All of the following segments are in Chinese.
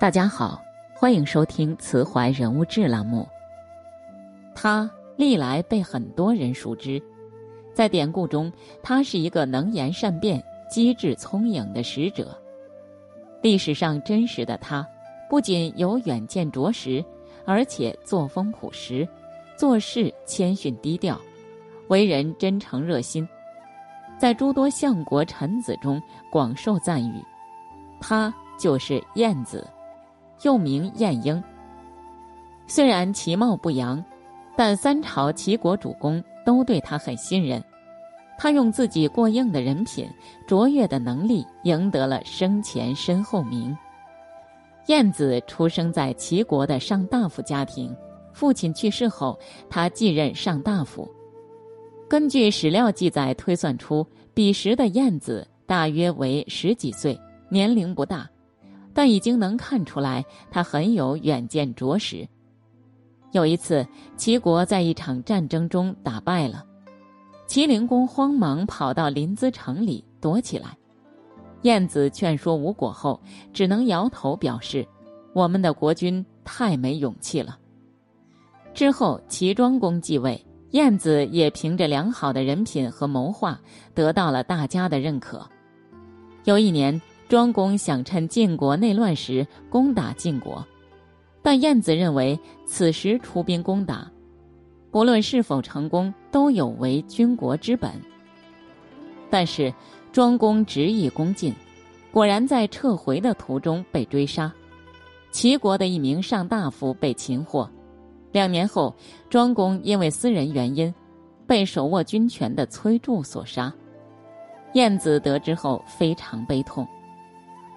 大家好，欢迎收听慈怀人物志栏目。他历来被很多人熟知，在典故中，他是一个能言善辩、机智聪颖的使者。历史上真实的他，不仅有远见卓识，而且作风朴实，做事谦逊低调，为人真诚热心，在诸多相国臣子中广受赞誉。他就是晏子。又名晏婴。虽然其貌不扬，但三朝齐国主公都对他很信任。他用自己过硬的人品、卓越的能力，赢得了生前身后名。晏子出生在齐国的上大夫家庭，父亲去世后，他继任上大夫。根据史料记载推算出，彼时的晏子大约为十几岁，年龄不大。但已经能看出来，他很有远见卓识。有一次，齐国在一场战争中打败了，齐灵公慌忙跑到临淄城里躲起来。晏子劝说无果后，只能摇头表示：“我们的国君太没勇气了。”之后，齐庄公继位，晏子也凭着良好的人品和谋划，得到了大家的认可。有一年。庄公想趁晋国内乱时攻打晋国，但晏子认为此时出兵攻打，不论是否成功，都有违军国之本。但是庄公执意攻进，果然在撤回的途中被追杀，齐国的一名上大夫被擒获。两年后，庄公因为私人原因，被手握军权的崔杼所杀。晏子得知后非常悲痛。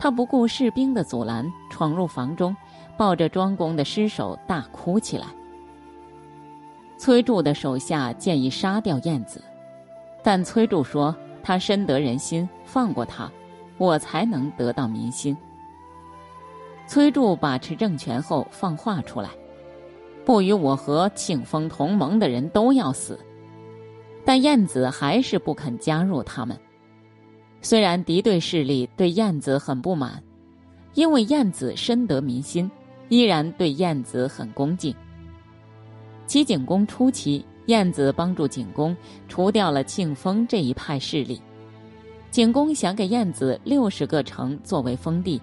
他不顾士兵的阻拦，闯入房中，抱着庄公的尸首大哭起来。崔杼的手下建议杀掉晏子，但崔杼说：“他深得人心，放过他，我才能得到民心。”崔杼把持政权后放话出来：“不与我和庆丰同盟的人都要死。”但晏子还是不肯加入他们。虽然敌对势力对晏子很不满，因为晏子深得民心，依然对晏子很恭敬。齐景公初期，晏子帮助景公除掉了庆丰这一派势力。景公想给晏子六十个城作为封地，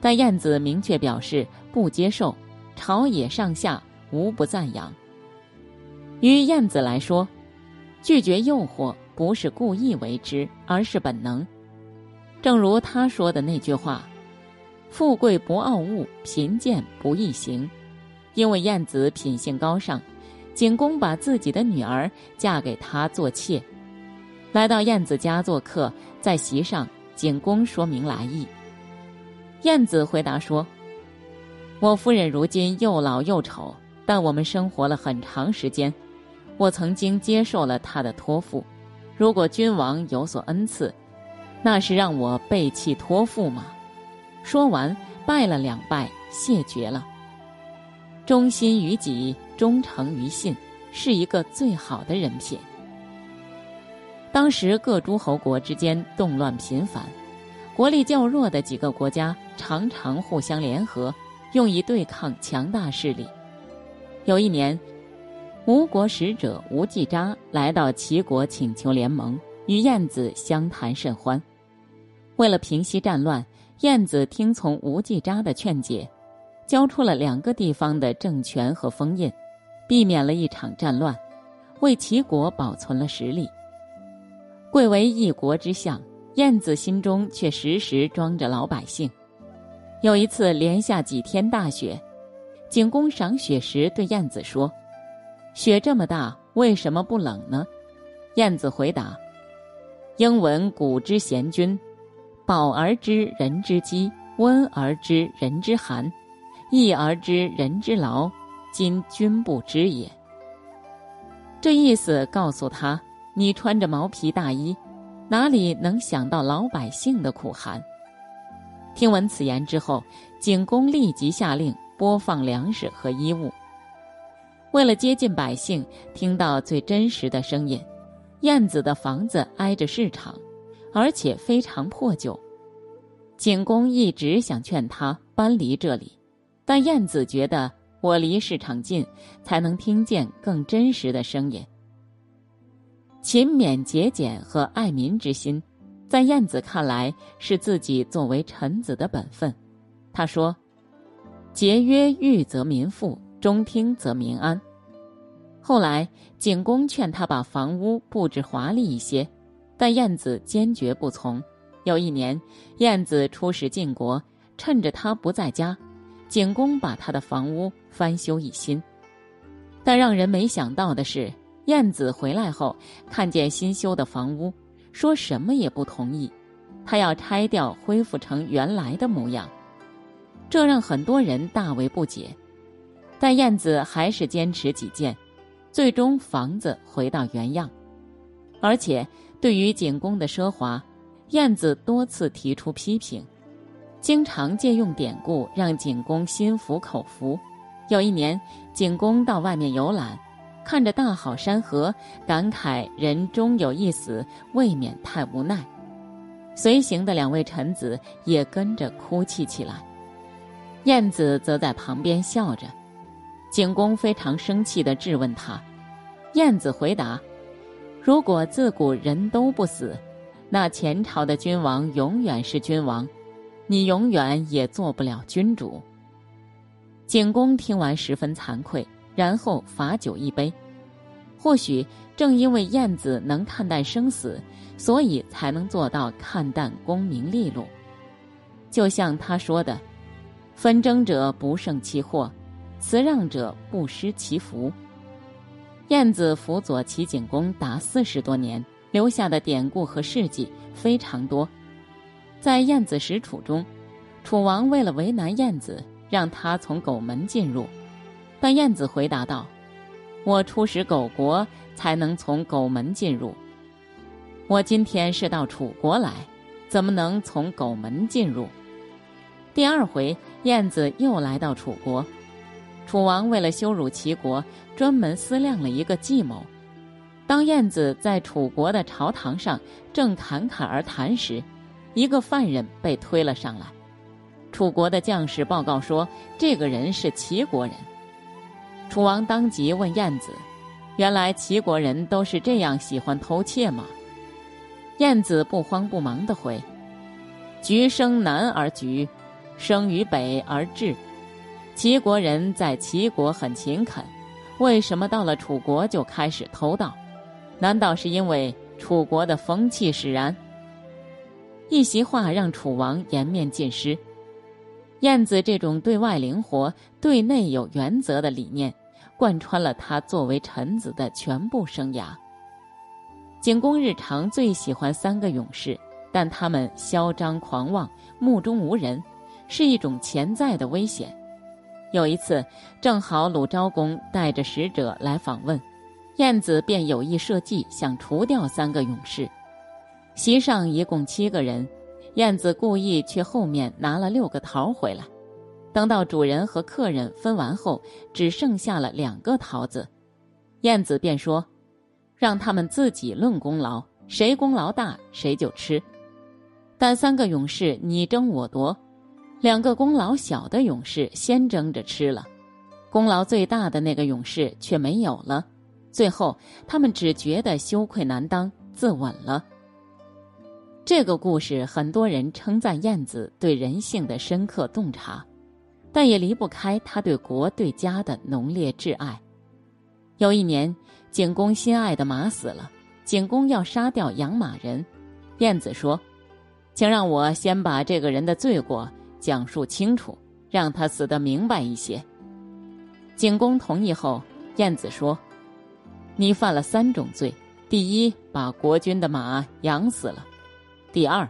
但晏子明确表示不接受，朝野上下无不赞扬。于晏子来说，拒绝诱惑。不是故意为之，而是本能。正如他说的那句话：“富贵不傲物，贫贱不易行。”因为晏子品性高尚，景公把自己的女儿嫁给他做妾。来到晏子家做客，在席上，景公说明来意。晏子回答说：“我夫人如今又老又丑，但我们生活了很长时间，我曾经接受了她的托付。”如果君王有所恩赐，那是让我背弃托付吗？说完，拜了两拜，谢绝了。忠心于己，忠诚于信，是一个最好的人品。当时各诸侯国之间动乱频繁，国力较弱的几个国家常常互相联合，用以对抗强大势力。有一年。吴国使者吴季札来到齐国请求联盟，与晏子相谈甚欢。为了平息战乱，晏子听从吴季札的劝解，交出了两个地方的政权和封印，避免了一场战乱，为齐国保存了实力。贵为一国之相，晏子心中却时时装着老百姓。有一次连下几天大雪，景公赏雪时对晏子说。雪这么大，为什么不冷呢？晏子回答：“应闻古之贤君，饱而知人之饥，温而知人之寒，逸而知人之劳。今君不知也。”这意思告诉他：你穿着毛皮大衣，哪里能想到老百姓的苦寒？听闻此言之后，景公立即下令播放粮食和衣物。为了接近百姓，听到最真实的声音，晏子的房子挨着市场，而且非常破旧。景公一直想劝他搬离这里。但燕子觉得我离市场近，才能听见更真实的声音。勤勉节俭和爱民之心，在燕子看来是自己作为臣子的本分。他说：“节约裕则民富，中听则民安。”后来景公劝他把房屋布置华丽一些，但燕子坚决不从。有一年，燕子出使晋国，趁着他不在家。景公把他的房屋翻修一新，但让人没想到的是，燕子回来后看见新修的房屋，说什么也不同意，他要拆掉，恢复成原来的模样，这让很多人大为不解。但燕子还是坚持己见，最终房子回到原样。而且对于景公的奢华，燕子多次提出批评。经常借用典故，让景公心服口服。有一年，景公到外面游览，看着大好山河，感慨人终有一死，未免太无奈。随行的两位臣子也跟着哭泣起来。晏子则在旁边笑着。景公非常生气地质问他，晏子回答：“如果自古人都不死，那前朝的君王永远是君王。”你永远也做不了君主。景公听完十分惭愧，然后罚酒一杯。或许正因为晏子能看淡生死，所以才能做到看淡功名利禄。就像他说的：“纷争者不胜其祸，辞让者不失其福。”晏子辅佐齐景公达四十多年，留下的典故和事迹非常多。在晏子使楚中，楚王为了为难晏子，让他从狗门进入，但晏子回答道：“我出使狗国，才能从狗门进入。我今天是到楚国来，怎么能从狗门进入？”第二回，晏子又来到楚国，楚王为了羞辱齐国，专门思量了一个计谋。当晏子在楚国的朝堂上正侃侃而谈时，一个犯人被推了上来，楚国的将士报告说，这个人是齐国人。楚王当即问晏子：“原来齐国人都是这样喜欢偷窃吗？”晏子不慌不忙地回：“橘生南而橘，生于北而治。齐国人在齐国很勤恳，为什么到了楚国就开始偷盗？难道是因为楚国的风气使然？”一席话让楚王颜面尽失。晏子这种对外灵活、对内有原则的理念，贯穿了他作为臣子的全部生涯。景公日常最喜欢三个勇士，但他们嚣张狂妄、目中无人，是一种潜在的危险。有一次，正好鲁昭公带着使者来访问，晏子便有意设计，想除掉三个勇士。席上一共七个人，燕子故意去后面拿了六个桃回来。等到主人和客人分完后，只剩下了两个桃子，燕子便说：“让他们自己论功劳，谁功劳大谁就吃。”但三个勇士你争我夺，两个功劳小的勇士先争着吃了，功劳最大的那个勇士却没有了。最后，他们只觉得羞愧难当，自刎了。这个故事，很多人称赞晏子对人性的深刻洞察，但也离不开他对国对家的浓烈挚爱。有一年，景公心爱的马死了，景公要杀掉养马人，晏子说：“请让我先把这个人的罪过讲述清楚，让他死得明白一些。”景公同意后，晏子说：“你犯了三种罪，第一，把国君的马养死了。”第二，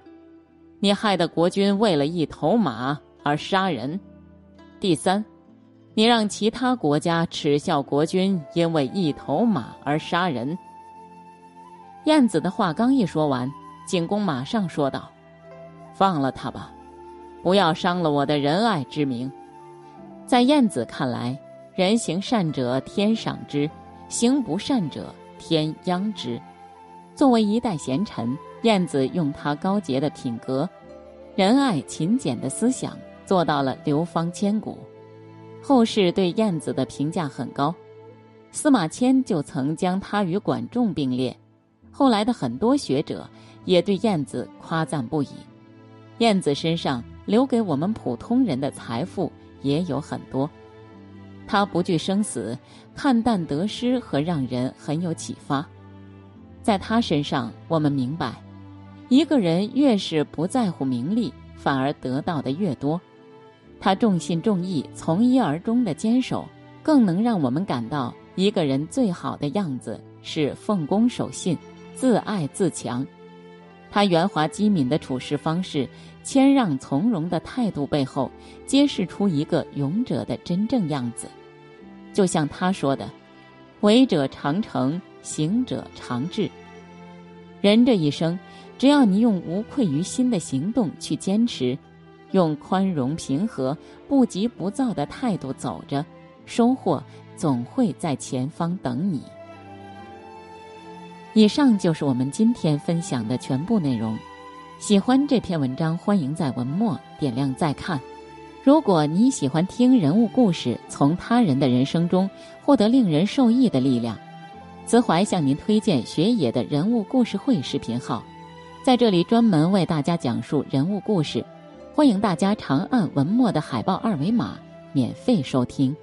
你害得国君为了一头马而杀人；第三，你让其他国家耻笑国君因为一头马而杀人。晏子的话刚一说完，景公马上说道：“放了他吧，不要伤了我的仁爱之名。”在晏子看来，人行善者天赏之，行不善者天殃之。作为一代贤臣。晏子用他高洁的品格、仁爱勤俭的思想，做到了流芳千古。后世对晏子的评价很高，司马迁就曾将他与管仲并列。后来的很多学者也对晏子夸赞不已。晏子身上留给我们普通人的财富也有很多。他不惧生死，看淡得失和让人很有启发。在他身上，我们明白，一个人越是不在乎名利，反而得到的越多。他重信重义、从一而终的坚守，更能让我们感到一个人最好的样子是奉公守信、自爱自强。他圆滑机敏的处事方式、谦让从容的态度背后，揭示出一个勇者的真正样子。就像他说的：“为者常成，行者常至。”人这一生，只要你用无愧于心的行动去坚持，用宽容平和、不急不躁的态度走着，收获总会在前方等你。以上就是我们今天分享的全部内容。喜欢这篇文章，欢迎在文末点亮再看。如果你喜欢听人物故事，从他人的人生中获得令人受益的力量，慈怀向您推荐学野的人物故事会视频号，在这里专门为大家讲述人物故事，欢迎大家长按文末的海报二维码免费收听。